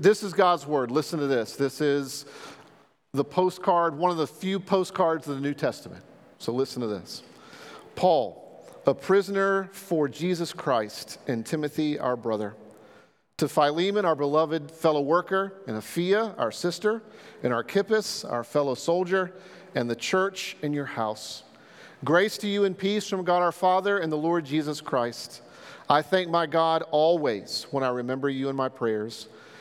this is God's word. Listen to this. This is the postcard, one of the few postcards of the New Testament. So listen to this. Paul, a prisoner for Jesus Christ, and Timothy, our brother. To Philemon, our beloved fellow worker, and Apphia, our sister, and Archippus, our fellow soldier, and the church in your house. Grace to you and peace from God our Father and the Lord Jesus Christ. I thank my God always when I remember you in my prayers,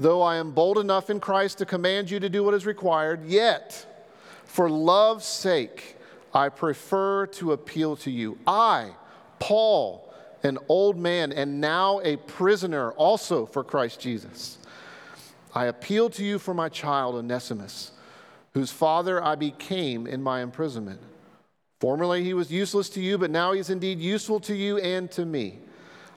though I am bold enough in Christ to command you to do what is required, yet, for love's sake, I prefer to appeal to you. I, Paul, an old man and now a prisoner also for Christ Jesus. I appeal to you for my child, Onesimus, whose father I became in my imprisonment. Formerly he was useless to you, but now he is indeed useful to you and to me.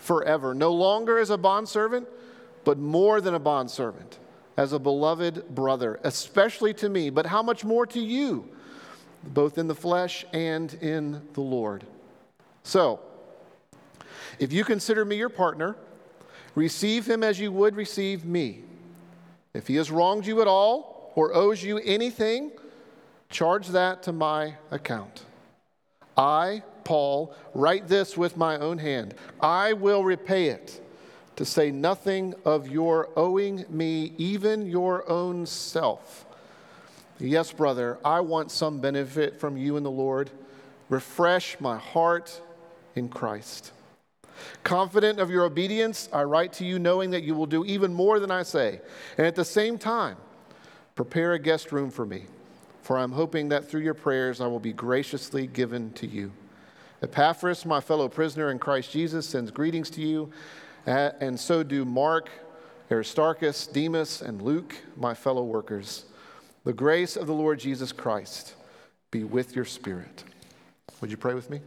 forever, no longer as a bondservant, but more than a bondservant, as a beloved brother, especially to me, but how much more to you, both in the flesh and in the Lord. So, if you consider me your partner, receive him as you would receive me. If he has wronged you at all or owes you anything, charge that to my account. I, Paul, write this with my own hand. I will repay it, to say nothing of your owing me even your own self. Yes, brother, I want some benefit from you in the Lord. Refresh my heart in Christ. Confident of your obedience, I write to you knowing that you will do even more than I say. And at the same time, prepare a guest room for me, for I'm hoping that through your prayers I will be graciously given to you. Epaphras, my fellow prisoner in Christ Jesus, sends greetings to you, and so do Mark, Aristarchus, Demas, and Luke, my fellow workers. The grace of the Lord Jesus Christ be with your spirit. Would you pray with me?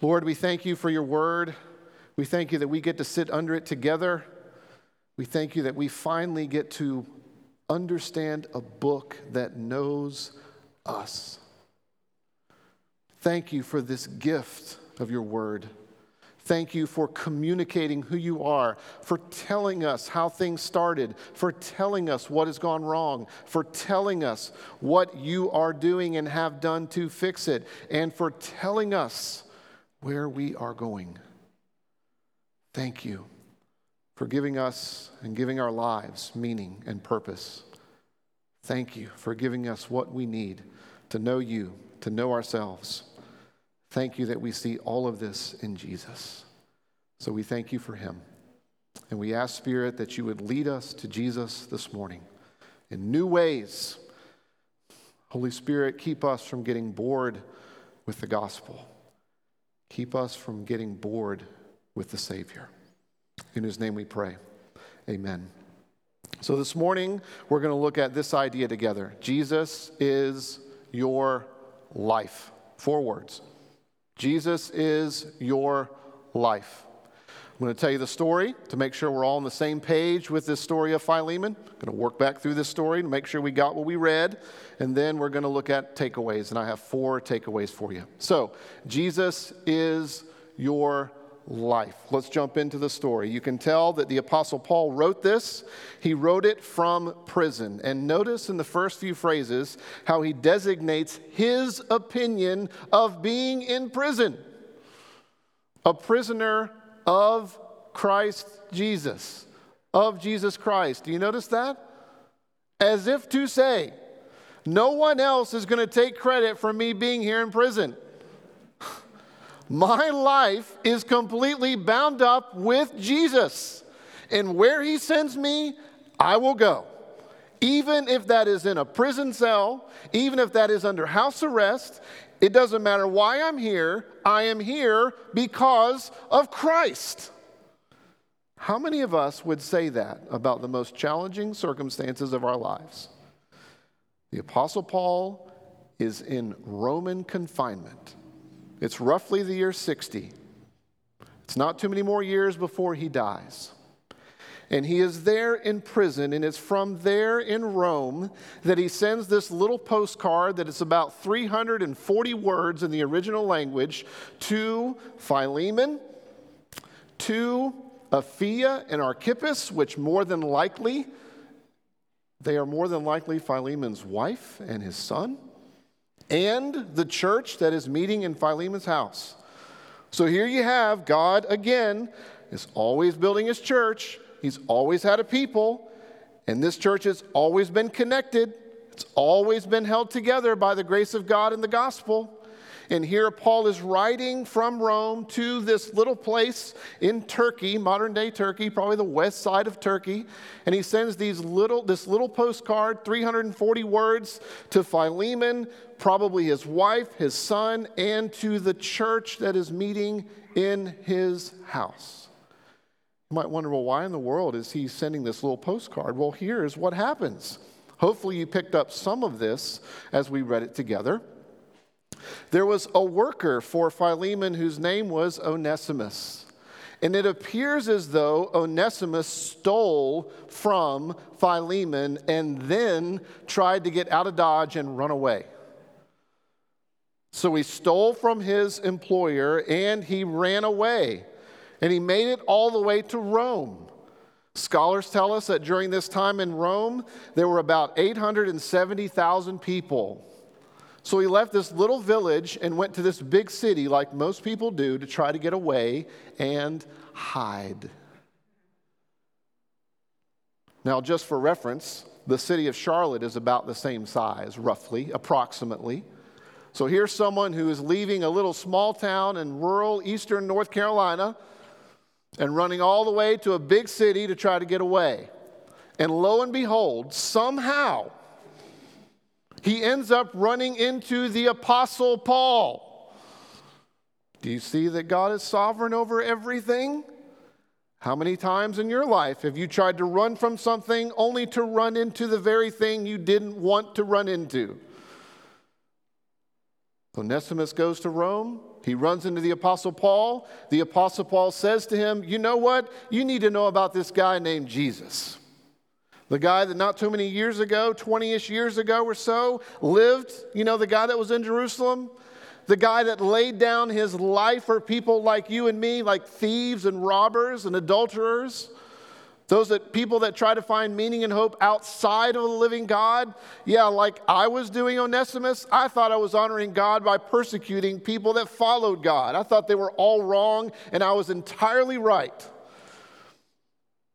Lord, we thank you for your word. We thank you that we get to sit under it together. We thank you that we finally get to understand a book that knows us. Thank you for this gift of your word. Thank you for communicating who you are, for telling us how things started, for telling us what has gone wrong, for telling us what you are doing and have done to fix it, and for telling us where we are going. Thank you for giving us and giving our lives meaning and purpose. Thank you for giving us what we need to know you, to know ourselves. Thank you that we see all of this in Jesus. So we thank you for him. And we ask, Spirit, that you would lead us to Jesus this morning in new ways. Holy Spirit, keep us from getting bored with the gospel. Keep us from getting bored with the Savior. In his name we pray. Amen. So this morning, we're going to look at this idea together Jesus is your life. Four words. Jesus is your life. I'm going to tell you the story to make sure we're all on the same page with this story of Philemon. I'm going to work back through this story to make sure we got what we read, and then we're going to look at takeaways. And I have four takeaways for you. So, Jesus is your life. Let's jump into the story. You can tell that the Apostle Paul wrote this. He wrote it from prison. And notice in the first few phrases how he designates his opinion of being in prison a prisoner of Christ Jesus. Of Jesus Christ. Do you notice that? as if to say, No one else is going to take credit for me being here in prison. My life is completely bound up with Jesus. And where he sends me, I will go. Even if that is in a prison cell, even if that is under house arrest, it doesn't matter why I'm here. I am here because of Christ. How many of us would say that about the most challenging circumstances of our lives? The Apostle Paul is in Roman confinement. It's roughly the year 60. It's not too many more years before he dies. And he is there in prison, and it's from there in Rome that he sends this little postcard that is about 340 words in the original language to Philemon, to Apphia and Archippus, which more than likely, they are more than likely Philemon's wife and his son, and the church that is meeting in Philemon's house. So here you have God again is always building his church He's always had a people, and this church has always been connected. It's always been held together by the grace of God and the gospel. And here Paul is writing from Rome to this little place in Turkey, modern day Turkey, probably the west side of Turkey. And he sends these little, this little postcard, 340 words, to Philemon, probably his wife, his son, and to the church that is meeting in his house. You might wonder, well, why in the world is he sending this little postcard? Well, here's what happens. Hopefully, you picked up some of this as we read it together. There was a worker for Philemon whose name was Onesimus. And it appears as though Onesimus stole from Philemon and then tried to get out of Dodge and run away. So he stole from his employer and he ran away and he made it all the way to Rome. Scholars tell us that during this time in Rome, there were about 870,000 people. So he left this little village and went to this big city, like most people do, to try to get away and hide. Now, just for reference, the city of Charlotte is about the same size, roughly, approximately. So here's someone who is leaving a little small town in rural eastern North Carolina and running all the way to a big city to try to get away. And lo and behold, somehow, he ends up running into the Apostle Paul. Do you see that God is sovereign over everything? How many times in your life have you tried to run from something only to run into the very thing you didn't want to run into? Onesimus goes to Rome. He runs into the Apostle Paul. The Apostle Paul says to him, You know what? You need to know about this guy named Jesus. The guy that not too many years ago, 20 ish years ago or so, lived, you know, the guy that was in Jerusalem, the guy that laid down his life for people like you and me, like thieves and robbers and adulterers. Those that people that try to find meaning and hope outside of the living God, yeah, like I was doing Onesimus, I thought I was honoring God by persecuting people that followed God. I thought they were all wrong and I was entirely right.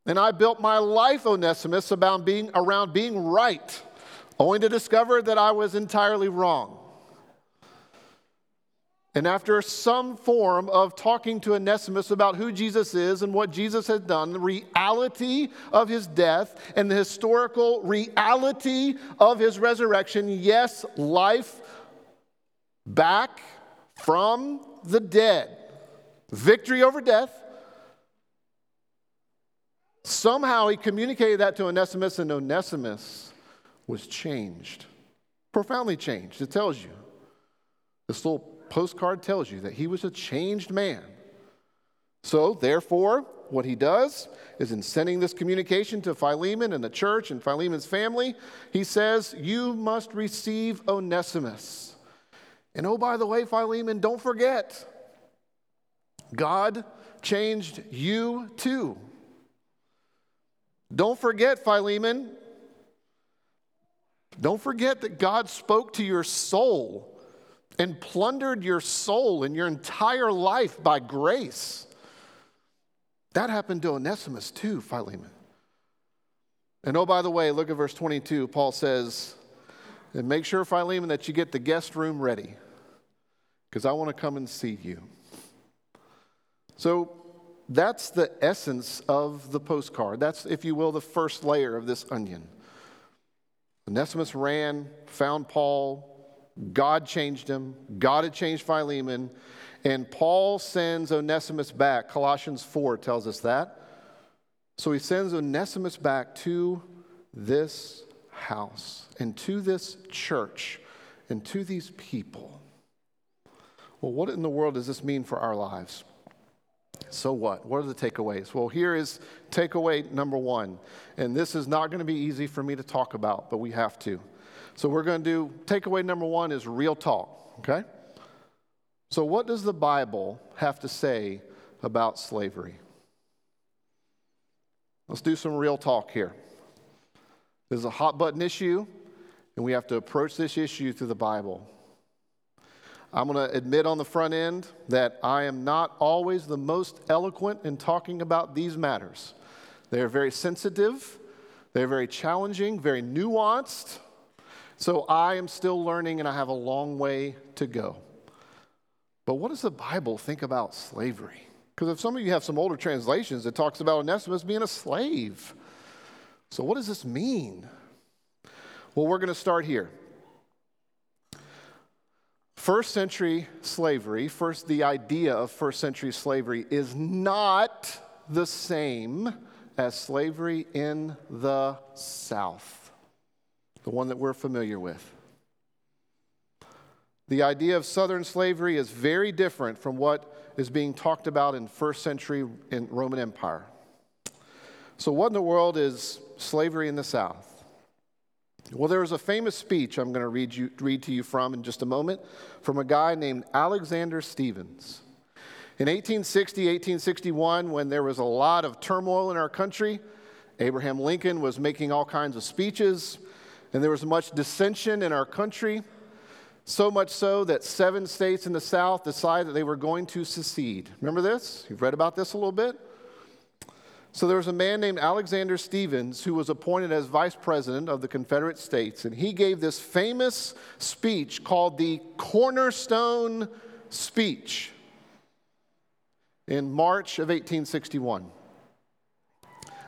And I built my life, Onesimus, about being around being right, only to discover that I was entirely wrong. And after some form of talking to Onesimus about who Jesus is and what Jesus has done, the reality of his death and the historical reality of his resurrection, yes, life back from the dead, victory over death. Somehow he communicated that to Onesimus, and Onesimus was changed, profoundly changed. It tells you. This little postcard tells you that he was a changed man. So, therefore, what he does is in sending this communication to Philemon and the church and Philemon's family, he says, You must receive Onesimus. And oh, by the way, Philemon, don't forget, God changed you too. Don't forget, Philemon, don't forget that God spoke to your soul and plundered your soul and your entire life by grace. That happened to Onesimus too, Philemon. And oh, by the way, look at verse 22. Paul says, and make sure, Philemon, that you get the guest room ready because I want to come and see you. So that's the essence of the postcard. That's, if you will, the first layer of this onion. Onesimus ran, found Paul. God changed him. God had changed Philemon. And Paul sends Onesimus back. Colossians 4 tells us that. So he sends Onesimus back to this house and to this church and to these people. Well, what in the world does this mean for our lives? So what? What are the takeaways? Well, here is takeaway number one. And this is not going to be easy for me to talk about, but we have to. So we're going to do takeaway number one is real talk, okay? So, what does the Bible have to say about slavery? Let's do some real talk here. This is a hot button issue, and we have to approach this issue through the Bible. I'm going to admit on the front end that I am not always the most eloquent in talking about these matters. They are very sensitive, they're very challenging, very nuanced. So I am still learning and I have a long way to go. But what does the Bible think about slavery? Because if some of you have some older translations, it talks about Onesimus being a slave. So what does this mean? Well, we're going to start here. First century slavery, first, the idea of first century slavery is not the same as slavery in the South, the one that we're familiar with. The idea of Southern slavery is very different from what is being talked about in first century in Roman Empire. So, what in the world is slavery in the South? Well, there was a famous speech I'm going to read, you, read to you from in just a moment from a guy named Alexander Stephens. In 1860, 1861, when there was a lot of turmoil in our country, Abraham Lincoln was making all kinds of speeches, and there was much dissension in our country, so much so that seven states in the South decided that they were going to secede. Remember this? You've read about this a little bit? So there was a man named Alexander Stephens who was appointed as vice president of the Confederate States, and he gave this famous speech called the Cornerstone Speech in March of 1861,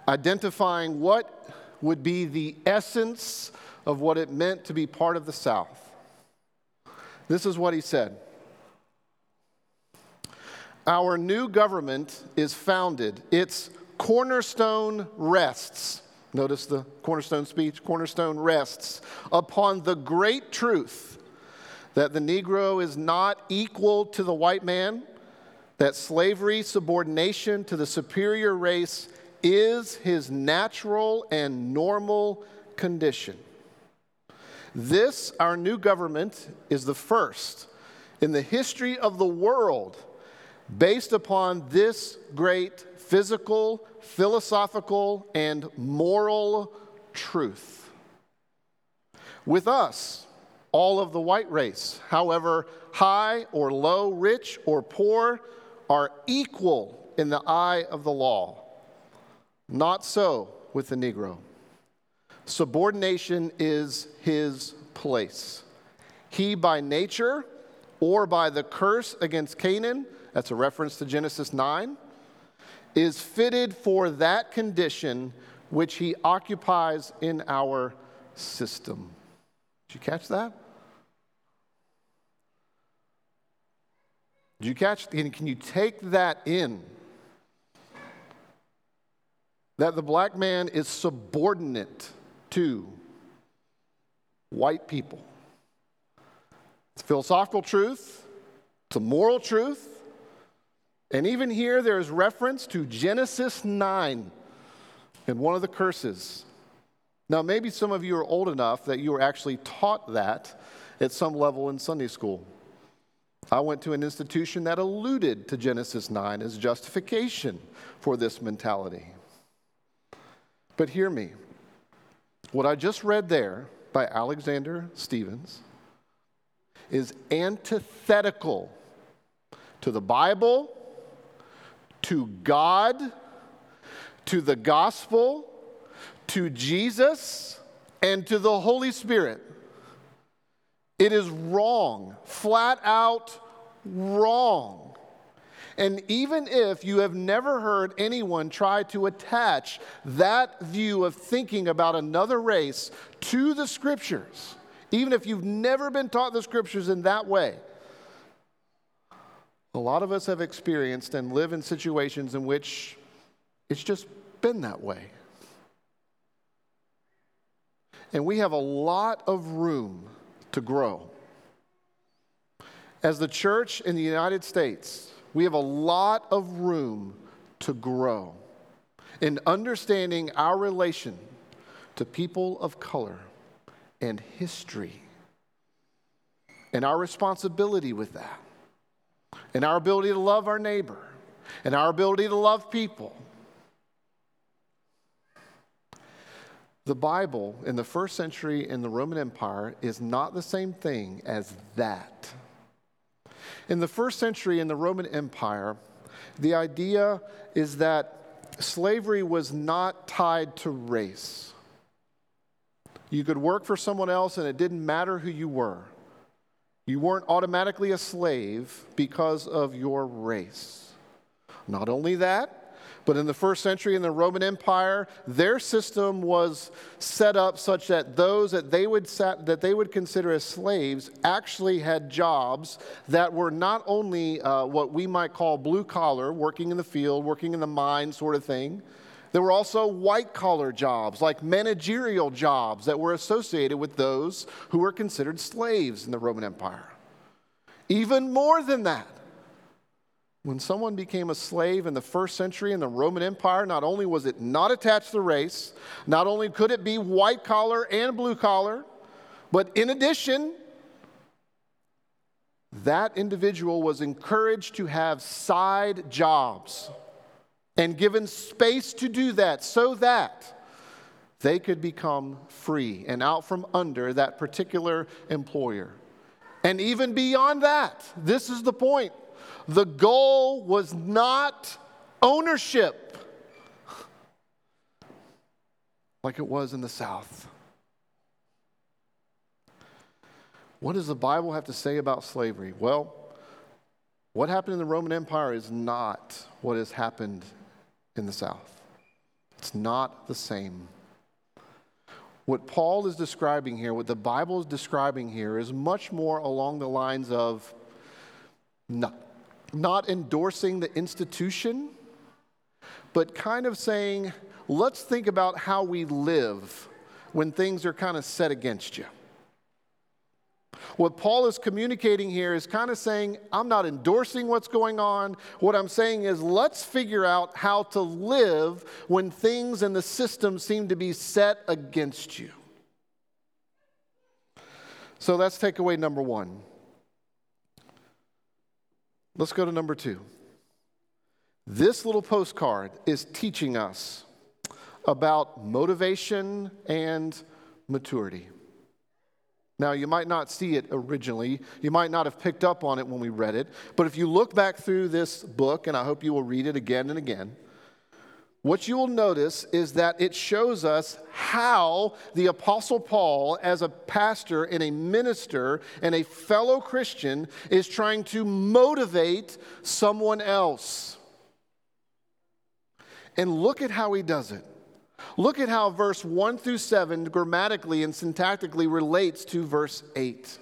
identifying what would be the essence of what it meant to be part of the South. This is what he said. Our new government is founded. It's cornerstone rests. Notice the cornerstone speech. Cornerstone rests upon the great truth that the Negro is not equal to the white man, that slavery, subordination to the superior race is his natural and normal condition. This, our new government, is the first in the history of the world based upon this great physical, philosophical, and moral truth. With us, all of the white race, however high or low, rich or poor, are equal in the eye of the law. Not so with the Negro. Subordination is his place. He, by nature or by the curse against Canaan, that's a reference to Genesis 9, is fitted for that condition which he occupies in our system. Did you catch that? Did you catch? Can you take that in? That the black man is subordinate to white people. It's philosophical truth, it's a moral truth, and even here, there is reference to Genesis 9 in one of the curses. Now, maybe some of you are old enough that you were actually taught that at some level in Sunday school. I went to an institution that alluded to Genesis 9 as justification for this mentality. But hear me. What I just read there by Alexander Stephens is antithetical to the Bible to God, to the gospel, to Jesus and to the Holy Spirit. It is wrong, flat out wrong. And even if you have never heard anyone try to attach that view of thinking about another race to the scriptures, even if you've never been taught the scriptures in that way, a lot of us have experienced and live in situations in which it's just been that way. And we have a lot of room to grow. As the church in the United States, we have a lot of room to grow in understanding our relation to people of color and history and our responsibility with that and our ability to love our neighbor and our ability to love people. The Bible in the first century in the Roman Empire is not the same thing as that. In the first century in the Roman Empire, the idea is that slavery was not tied to race. You could work for someone else and it didn't matter who you were. You weren't automatically a slave because of your race. Not only that, but in the first century in the Roman Empire, their system was set up such that those that they would, sat, that they would consider as slaves actually had jobs that were not only uh, what we might call blue collar, working in the field, working in the mine sort of thing. There were also white collar jobs, like managerial jobs, that were associated with those who were considered slaves in the Roman Empire. Even more than that, when someone became a slave in the first century in the Roman Empire, not only was it not attached to race, not only could it be white collar and blue collar, but in addition, that individual was encouraged to have side jobs and given space to do that so that they could become free and out from under that particular employer. And even beyond that, this is the point. The goal was not ownership like it was in the South. What does the Bible have to say about slavery? Well, what happened in the Roman Empire is not what has happened in the South. It's not the same. What Paul is describing here, what the Bible is describing here, is much more along the lines of not, not endorsing the institution, but kind of saying, let's think about how we live when things are kind of set against you. What Paul is communicating here is kind of saying, I'm not endorsing what's going on. What I'm saying is, let's figure out how to live when things in the system seem to be set against you. So that's takeaway number one. Let's go to number two. This little postcard is teaching us about motivation and maturity. Now, you might not see it originally. You might not have picked up on it when we read it. But if you look back through this book, and I hope you will read it again and again, what you will notice is that it shows us how the Apostle Paul, as a pastor and a minister and a fellow Christian, is trying to motivate someone else. And look at how he does it. Look at how verse 1 through 7 grammatically and syntactically relates to verse 8.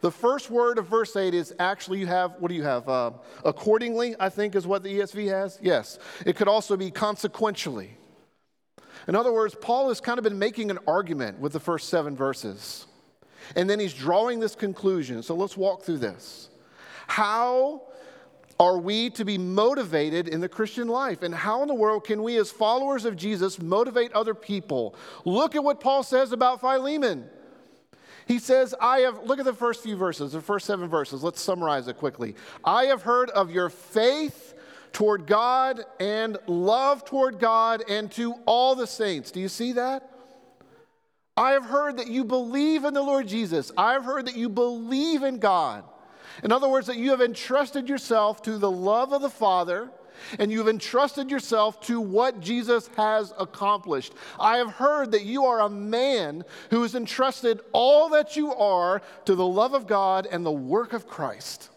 The first word of verse 8 is actually, you have, what do you have? Uh, accordingly, I think is what the ESV has. Yes. It could also be consequentially. In other words, Paul has kind of been making an argument with the first seven verses. And then he's drawing this conclusion. So let's walk through this. How are we to be motivated in the Christian life? And how in the world can we, as followers of Jesus, motivate other people? Look at what Paul says about Philemon. He says, I have, look at the first few verses, the first seven verses. Let's summarize it quickly. I have heard of your faith toward God and love toward God and to all the saints. Do you see that? I have heard that you believe in the Lord Jesus. I have heard that you believe in God. In other words, that you have entrusted yourself to the love of the Father and you've entrusted yourself to what Jesus has accomplished. I have heard that you are a man who has entrusted all that you are to the love of God and the work of Christ.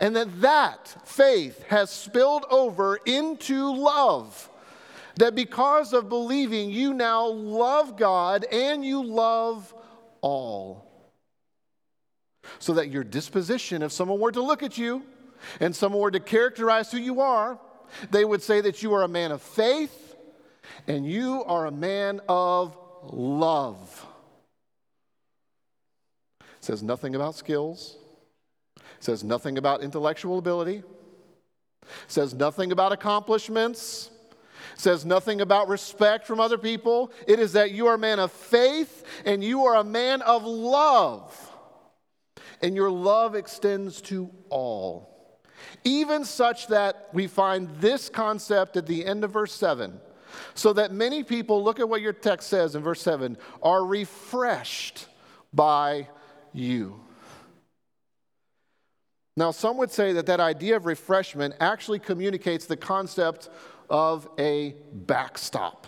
And that that faith has spilled over into love. That because of believing, you now love God and you love all. So that your disposition, if someone were to look at you and someone were to characterize who you are, they would say that you are a man of faith and you are a man of love. It says nothing about skills, it says nothing about intellectual ability, it says nothing about accomplishments says nothing about respect from other people. It is that you are a man of faith and you are a man of love. And your love extends to all. Even such that we find this concept at the end of verse 7. So that many people, look at what your text says in verse 7, are refreshed by you. Now, some would say that that idea of refreshment actually communicates the concept of a backstop.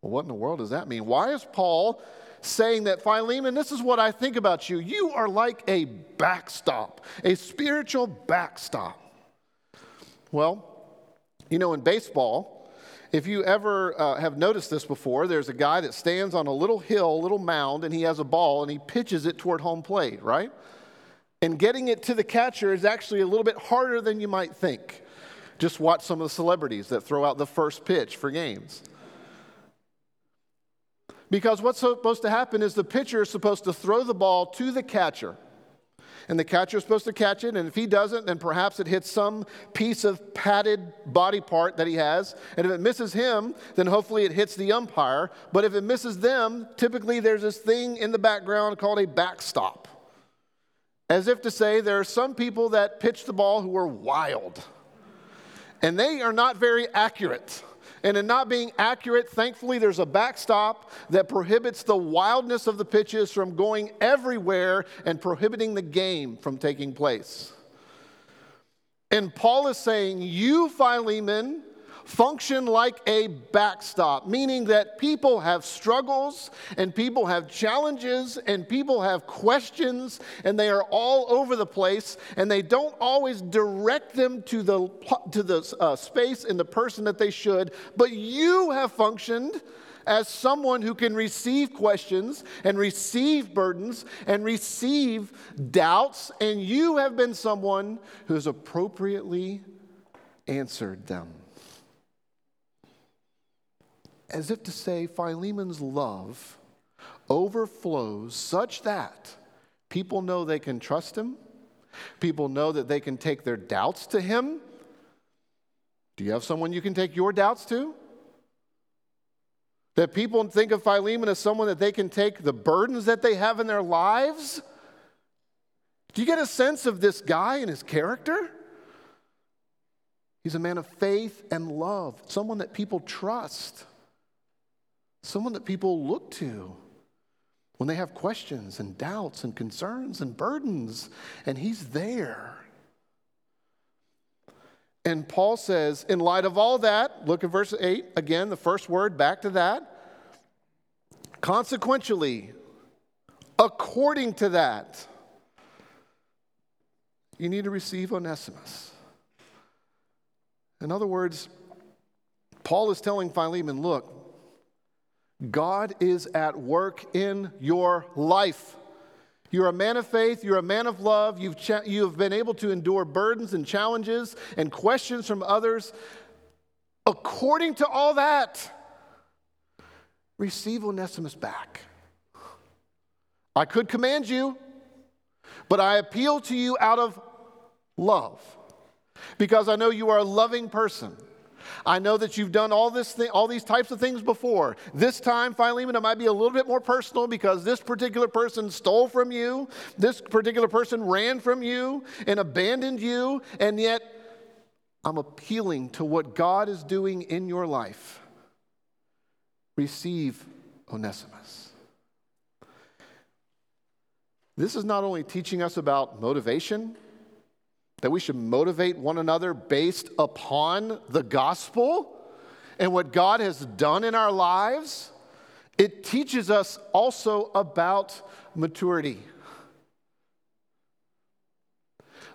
Well, what in the world does that mean? Why is Paul saying that, Philemon, this is what I think about you? You are like a backstop, a spiritual backstop. Well, you know, in baseball, if you ever uh, have noticed this before, there's a guy that stands on a little hill, a little mound, and he has a ball and he pitches it toward home plate, right? And getting it to the catcher is actually a little bit harder than you might think. Just watch some of the celebrities that throw out the first pitch for games. Because what's supposed to happen is the pitcher is supposed to throw the ball to the catcher. And the catcher is supposed to catch it, and if he doesn't, then perhaps it hits some piece of padded body part that he has. And if it misses him, then hopefully it hits the umpire. But if it misses them, typically there's this thing in the background called a backstop. As if to say, there are some people that pitch the ball who are wild and they are not very accurate. And in not being accurate, thankfully, there's a backstop that prohibits the wildness of the pitches from going everywhere and prohibiting the game from taking place. And Paul is saying, You, Philemon, function like a backstop, meaning that people have struggles and people have challenges and people have questions and they are all over the place and they don't always direct them to the, to the uh, space and the person that they should, but you have functioned as someone who can receive questions and receive burdens and receive doubts, and you have been someone who has appropriately answered them as if to say Philemon's love overflows such that people know they can trust him, people know that they can take their doubts to him. Do you have someone you can take your doubts to? That people think of Philemon as someone that they can take the burdens that they have in their lives? Do you get a sense of this guy and his character? He's a man of faith and love, someone that people trust someone that people look to when they have questions and doubts and concerns and burdens, and He's there. And Paul says, in light of all that, look at verse 8 again, the first word, back to that. Consequentially, according to that, you need to receive Onesimus. In other words, Paul is telling Philemon, look, God is at work in your life. You're a man of faith, you're a man of love, you've, cha- you've been able to endure burdens and challenges and questions from others. According to all that, receive Onesimus back. I could command you, but I appeal to you out of love because I know you are a loving person. I know that you've done all, this all these types of things before. This time, Philemon, it might be a little bit more personal because this particular person stole from you, this particular person ran from you and abandoned you, and yet I'm appealing to what God is doing in your life. Receive Onesimus. This is not only teaching us about motivation, that we should motivate one another based upon the gospel and what God has done in our lives, it teaches us also about maturity.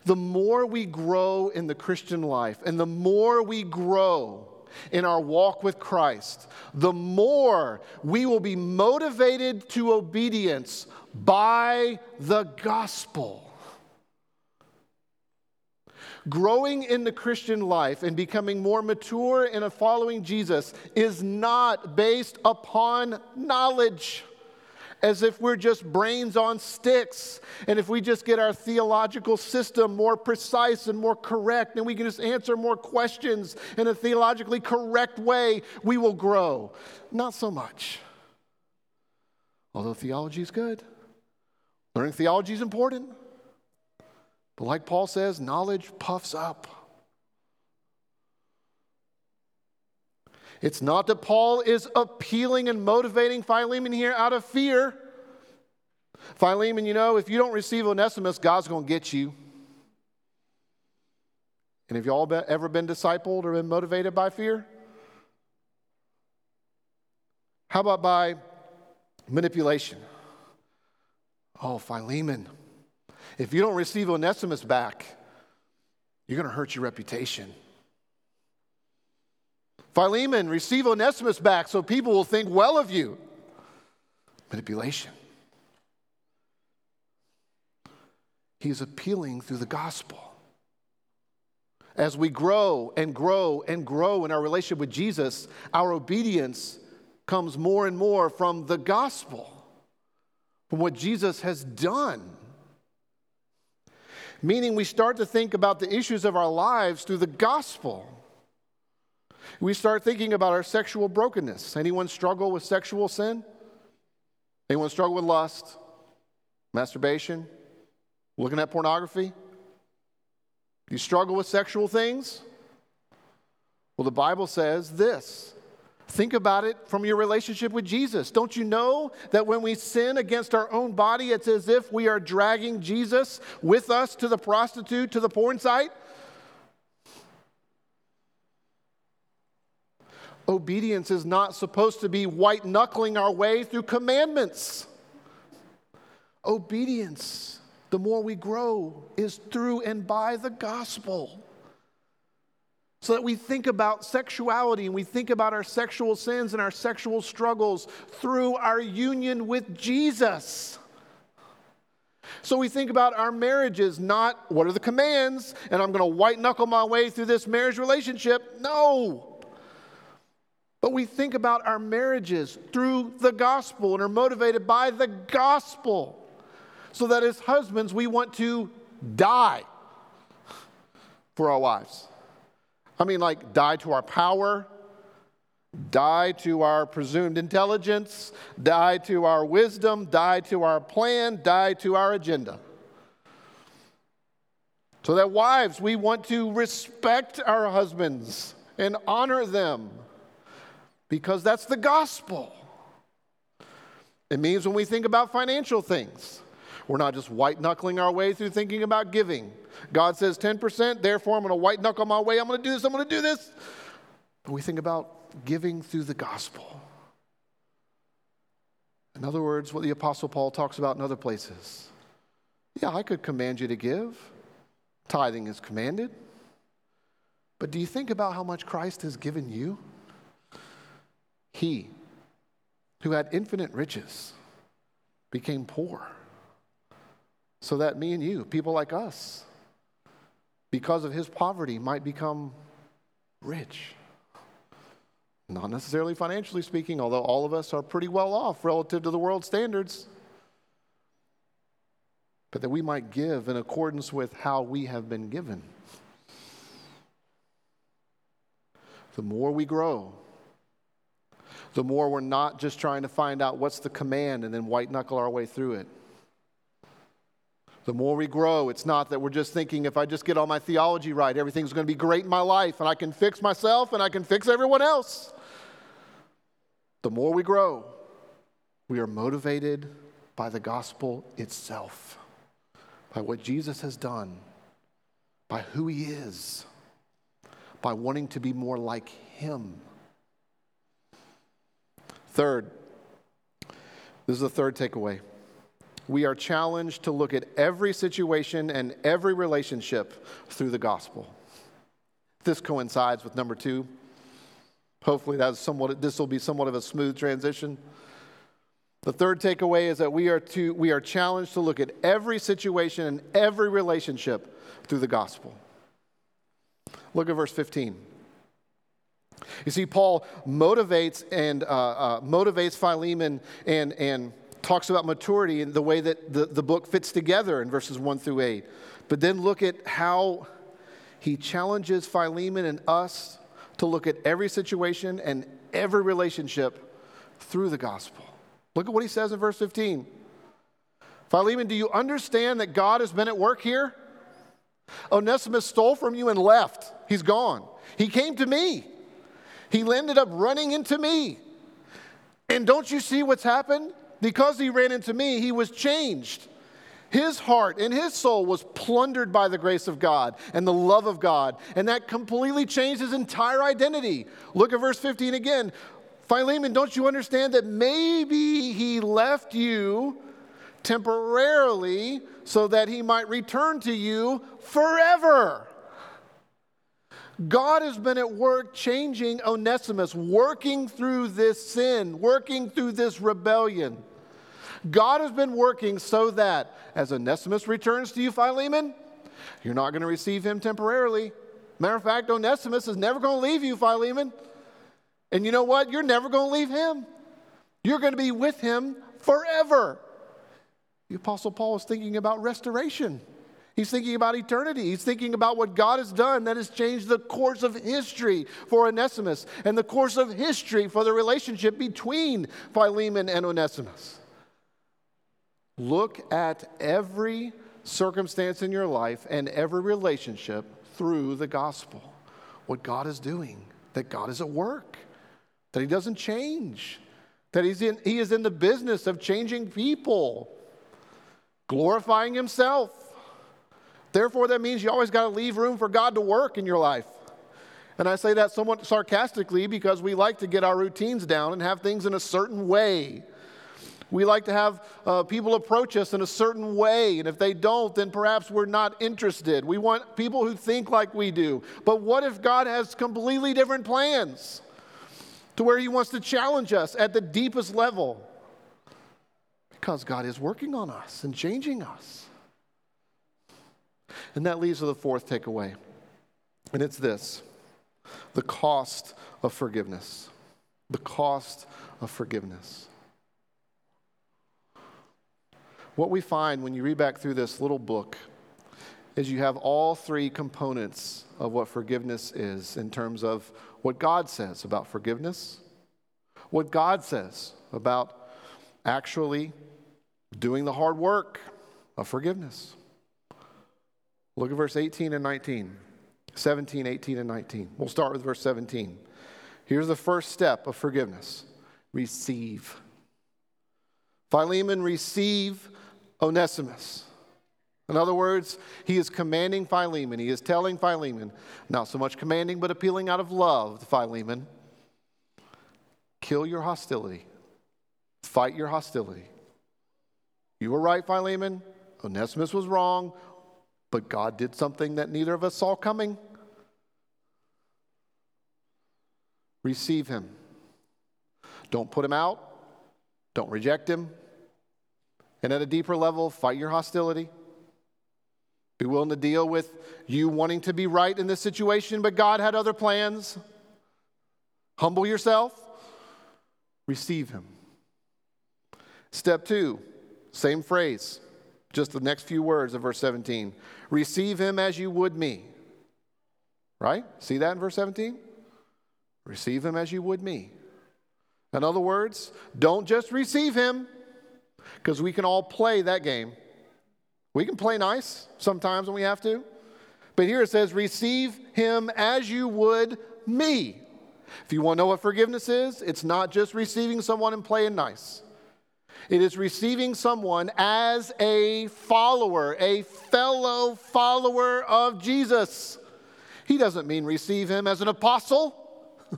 The more we grow in the Christian life and the more we grow in our walk with Christ, the more we will be motivated to obedience by the gospel. Growing in the Christian life and becoming more mature in a following Jesus is not based upon knowledge as if we're just brains on sticks. And if we just get our theological system more precise and more correct, and we can just answer more questions in a theologically correct way, we will grow. Not so much. Although theology is good, learning theology is important. But like Paul says, knowledge puffs up. It's not that Paul is appealing and motivating Philemon here out of fear. Philemon, you know, if you don't receive Onesimus, God's going to get you. And have you all been, ever been discipled or been motivated by fear? How about by manipulation? Oh, Philemon, if you don't receive Onesimus back, you're going to hurt your reputation. Philemon, receive Onesimus back so people will think well of you. Manipulation. He's appealing through the gospel. As we grow and grow and grow in our relationship with Jesus, our obedience comes more and more from the gospel, from what Jesus has done. Meaning, we start to think about the issues of our lives through the gospel. We start thinking about our sexual brokenness. Anyone struggle with sexual sin? Anyone struggle with lust, masturbation, looking at pornography? You struggle with sexual things? Well, the Bible says this. Think about it from your relationship with Jesus. Don't you know that when we sin against our own body, it's as if we are dragging Jesus with us to the prostitute, to the porn site? Obedience is not supposed to be white knuckling our way through commandments. Obedience, the more we grow, is through and by the gospel. So that we think about sexuality and we think about our sexual sins and our sexual struggles through our union with Jesus. So we think about our marriages, not what are the commands, and I'm going to white knuckle my way through this marriage relationship. No. But we think about our marriages through the gospel and are motivated by the gospel. So that as husbands, we want to die for our wives. I mean, like, die to our power, die to our presumed intelligence, die to our wisdom, die to our plan, die to our agenda. So that wives, we want to respect our husbands and honor them because that's the gospel. It means when we think about financial things, we're not just white knuckling our way through thinking about giving. God says 10%, therefore I'm going to white knuckle my way. I'm going to do this, I'm going to do this. But we think about giving through the gospel. In other words, what the Apostle Paul talks about in other places. Yeah, I could command you to give, tithing is commanded. But do you think about how much Christ has given you? He, who had infinite riches, became poor. So that me and you, people like us, because of his poverty, might become rich. Not necessarily financially speaking, although all of us are pretty well off relative to the world standards. But that we might give in accordance with how we have been given. The more we grow, the more we're not just trying to find out what's the command and then white knuckle our way through it. The more we grow, it's not that we're just thinking if I just get all my theology right, everything's going to be great in my life and I can fix myself and I can fix everyone else. The more we grow, we are motivated by the gospel itself, by what Jesus has done, by who he is, by wanting to be more like him. Third, this is the third takeaway. We are challenged to look at every situation and every relationship through the gospel. This coincides with number two. Hopefully, that's somewhat, this will be somewhat of a smooth transition. The third takeaway is that we are, to, we are challenged to look at every situation and every relationship through the gospel. Look at verse 15. You see, Paul motivates and uh, uh, motivates Philemon and, and talks about maturity and the way that the, the book fits together in verses 1 through 8. But then look at how he challenges Philemon and us to look at every situation and every relationship through the gospel. Look at what he says in verse 15. Philemon, do you understand that God has been at work here? Onesimus stole from you and left. He's gone. He came to me. He ended up running into me. And don't you see what's happened? Because he ran into me, he was changed. His heart and his soul was plundered by the grace of God and the love of God, and that completely changed his entire identity. Look at verse 15 again. Philemon, don't you understand that maybe he left you temporarily so that he might return to you forever? God has been at work changing Onesimus, working through this sin, working through this rebellion. God has been working so that as Onesimus returns to you, Philemon, you're not going to receive him temporarily. Matter of fact, Onesimus is never going to leave you, Philemon. And you know what? You're never going to leave him. You're going to be with him forever. The Apostle Paul is thinking about restoration. He's thinking about eternity. He's thinking about what God has done that has changed the course of history for Onesimus and the course of history for the relationship between Philemon and Onesimus. Look at every circumstance in your life and every relationship through the gospel. What God is doing, that God is at work, that He doesn't change, that he's in, He is in the business of changing people, glorifying Himself. Therefore, that means you always got to leave room for God to work in your life. And I say that somewhat sarcastically because we like to get our routines down and have things in a certain way. We like to have uh, people approach us in a certain way, and if they don't, then perhaps we're not interested. We want people who think like we do. But what if God has completely different plans to where He wants to challenge us at the deepest level? Because God is working on us and changing us. And that leads to the fourth takeaway, and it's this the cost of forgiveness. The cost of forgiveness. What we find when you read back through this little book is you have all three components of what forgiveness is in terms of what God says about forgiveness, what God says about actually doing the hard work of forgiveness. Look at verse 18 and 19. 17, 18, and 19. We'll start with verse 17. Here's the first step of forgiveness receive. Philemon, receive Onesimus. In other words, he is commanding Philemon. He is telling Philemon, not so much commanding, but appealing out of love to Philemon kill your hostility, fight your hostility. You were right, Philemon. Onesimus was wrong, but God did something that neither of us saw coming. Receive him. Don't put him out. Don't reject him. And at a deeper level, fight your hostility. Be willing to deal with you wanting to be right in this situation, but God had other plans. Humble yourself, receive Him. Step two, same phrase, just the next few words of verse 17. Receive Him as you would me. Right? See that in verse 17? Receive Him as you would me. In other words, don't just receive Him because we can all play that game. We can play nice sometimes when we have to. But here it says, receive him as you would me. If you want to know what forgiveness is, it's not just receiving someone and playing nice. It is receiving someone as a follower, a fellow follower of Jesus. He doesn't mean receive him as an apostle.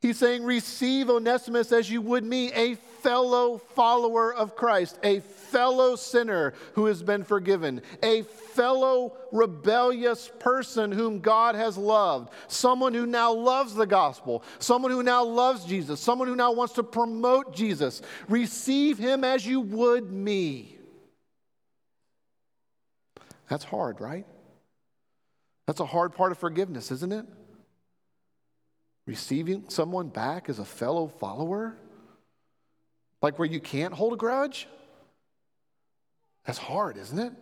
He's saying receive Onesimus as you would me, a fellow follower of Christ, a fellow sinner who has been forgiven, a fellow rebellious person whom God has loved, someone who now loves the gospel, someone who now loves Jesus, someone who now wants to promote Jesus. Receive him as you would me. That's hard, right? That's a hard part of forgiveness, isn't it? Receiving someone back as a fellow follower? Like where you can't hold a grudge? That's hard, isn't it?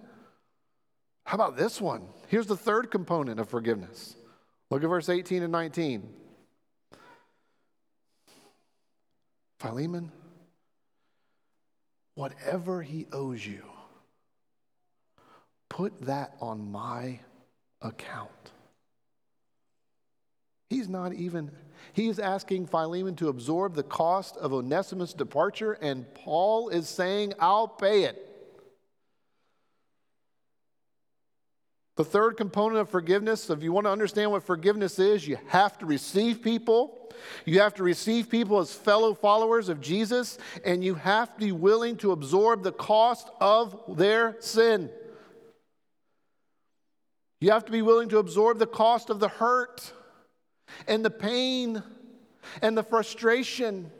How about this one? Here's the third component of forgiveness. Look at verse 18 and 19. Philemon, whatever he owes you, put that on my account. He's not even, he is asking Philemon to absorb the cost of Onesimus' departure, and Paul is saying, I'll pay it. The third component of forgiveness, if you want to understand what forgiveness is, you have to receive people. You have to receive people as fellow followers of Jesus, and you have to be willing to absorb the cost of their sin. You have to be willing to absorb the cost of the hurt and the pain and the frustration.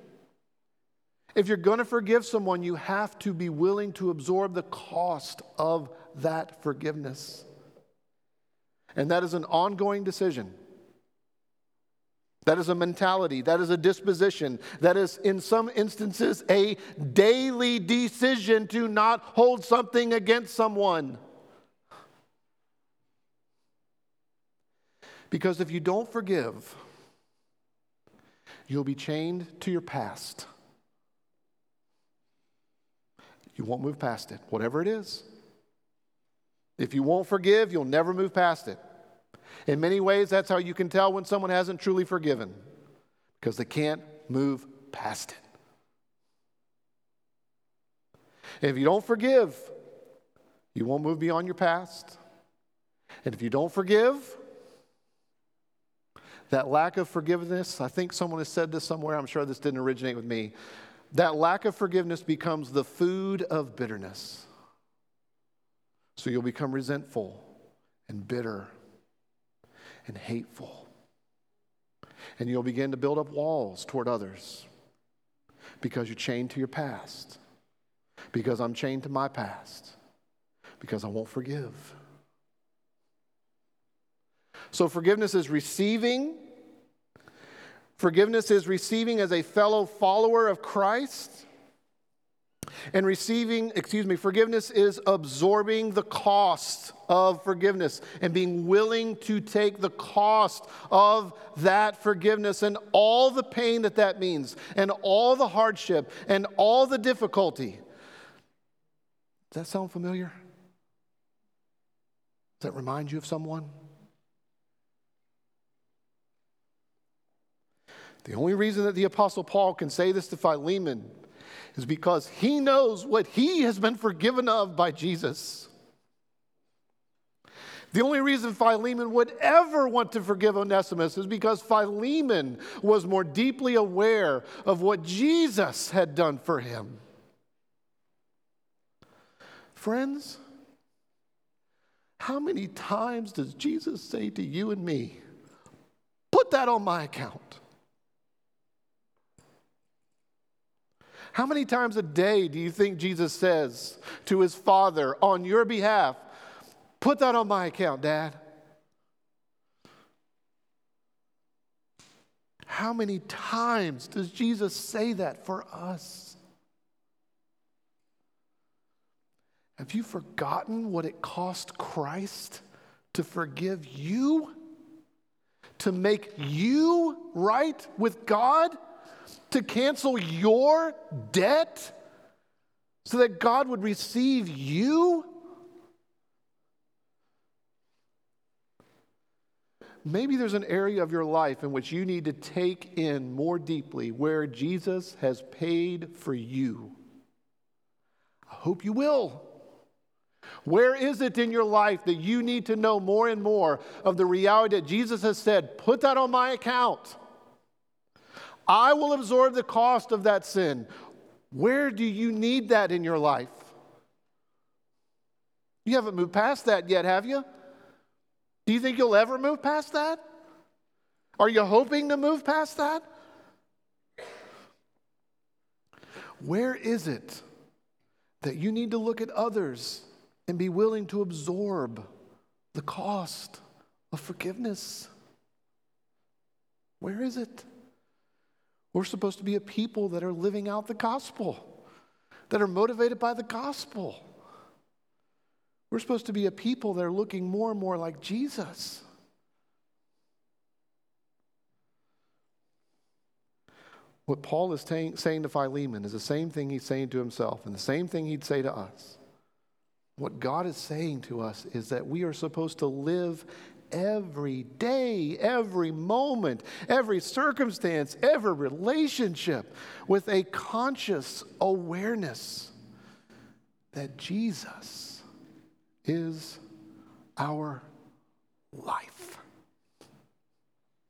If you're going to forgive someone, you have to be willing to absorb the cost of that forgiveness. And that is an ongoing decision. That is a mentality. That is a disposition. That is, in some instances, a daily decision to not hold something against someone. Because if you don't forgive, you'll be chained to your past. You won't move past it, whatever it is. If you won't forgive, you'll never move past it. In many ways, that's how you can tell when someone hasn't truly forgiven, because they can't move past it. if you don't forgive, you won't move beyond your past. And if you don't forgive, that lack of forgiveness, I think someone has said this somewhere, I'm sure this didn't originate with me. That lack of forgiveness becomes the food of bitterness. So you'll become resentful and bitter and hateful. And you'll begin to build up walls toward others because you're chained to your past, because I'm chained to my past, because I won't forgive. So forgiveness is receiving. Forgiveness is receiving as a fellow follower of Christ. And receiving, excuse me, forgiveness is absorbing the cost of forgiveness and being willing to take the cost of that forgiveness and all the pain that that means, and all the hardship and all the difficulty. Does that sound familiar? Does that remind you of someone? The only reason that the Apostle Paul can say this to Philemon is because he knows what he has been forgiven of by Jesus. The only reason Philemon would ever want to forgive Onesimus is because Philemon was more deeply aware of what Jesus had done for him. Friends, how many times does Jesus say to you and me, put that on my account? How many times a day do you think Jesus says to his Father on your behalf, Put that on my account, Dad? How many times does Jesus say that for us? Have you forgotten what it cost Christ to forgive you? To make you right with God? To cancel your debt so that God would receive you? maybe there's an area of your life in which you need to take in more deeply where Jesus has paid for you. I hope you will. Where is it in your life that you need to know more and more of the reality that Jesus has said, put that on my account? I will absorb the cost of that sin. Where do you need that in your life? You haven't moved past that yet, have you? Do you think you'll ever move past that? Are you hoping to move past that? Where is it that you need to look at others and be willing to absorb the cost of forgiveness? Where is it? We're supposed to be a people that are living out the gospel, that are motivated by the gospel. We're supposed to be a people that are looking more and more like Jesus. What Paul is saying to Philemon is the same thing he's saying to himself and the same thing he'd say to us. What God is saying to us is that we are supposed to live every day, every moment, every circumstance, every relationship with a conscious awareness that Jesus is our